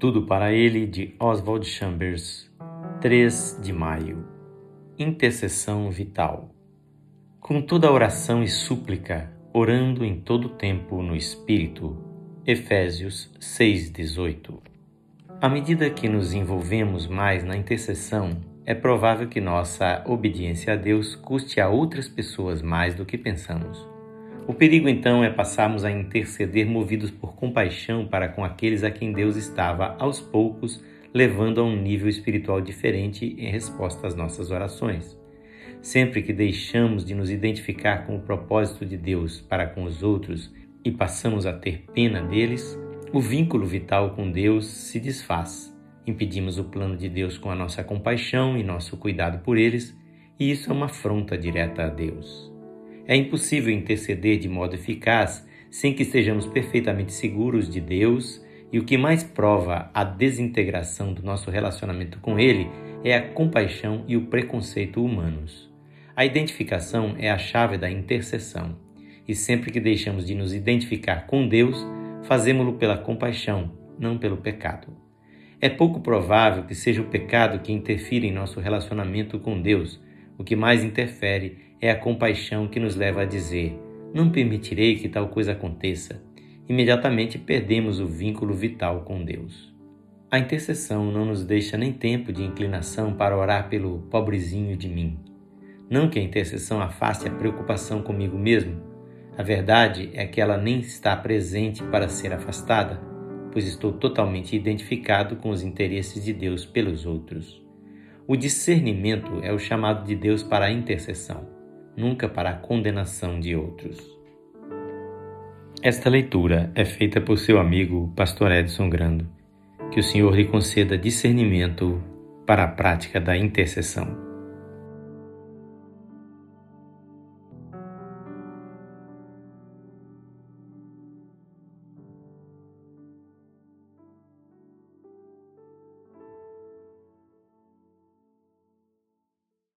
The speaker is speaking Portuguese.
Tudo para Ele, de Oswald Chambers, 3 de maio. Intercessão vital. Com toda oração e súplica, orando em todo tempo no Espírito. Efésios 6,18. À medida que nos envolvemos mais na intercessão, é provável que nossa obediência a Deus custe a outras pessoas mais do que pensamos. O perigo então é passarmos a interceder movidos por compaixão para com aqueles a quem Deus estava, aos poucos, levando a um nível espiritual diferente em resposta às nossas orações. Sempre que deixamos de nos identificar com o propósito de Deus para com os outros e passamos a ter pena deles, o vínculo vital com Deus se desfaz. Impedimos o plano de Deus com a nossa compaixão e nosso cuidado por eles, e isso é uma afronta direta a Deus. É impossível interceder de modo eficaz sem que estejamos perfeitamente seguros de Deus, e o que mais prova a desintegração do nosso relacionamento com Ele é a compaixão e o preconceito humanos. A identificação é a chave da intercessão, e sempre que deixamos de nos identificar com Deus, fazemos-lo pela compaixão, não pelo pecado. É pouco provável que seja o pecado que interfira em nosso relacionamento com Deus. O que mais interfere é a compaixão que nos leva a dizer: Não permitirei que tal coisa aconteça. Imediatamente perdemos o vínculo vital com Deus. A intercessão não nos deixa nem tempo de inclinação para orar pelo pobrezinho de mim. Não que a intercessão afaste a preocupação comigo mesmo. A verdade é que ela nem está presente para ser afastada, pois estou totalmente identificado com os interesses de Deus pelos outros. O discernimento é o chamado de Deus para a intercessão nunca para a condenação de outros. Esta leitura é feita por seu amigo Pastor Edson Grando. Que o Senhor lhe conceda discernimento para a prática da intercessão.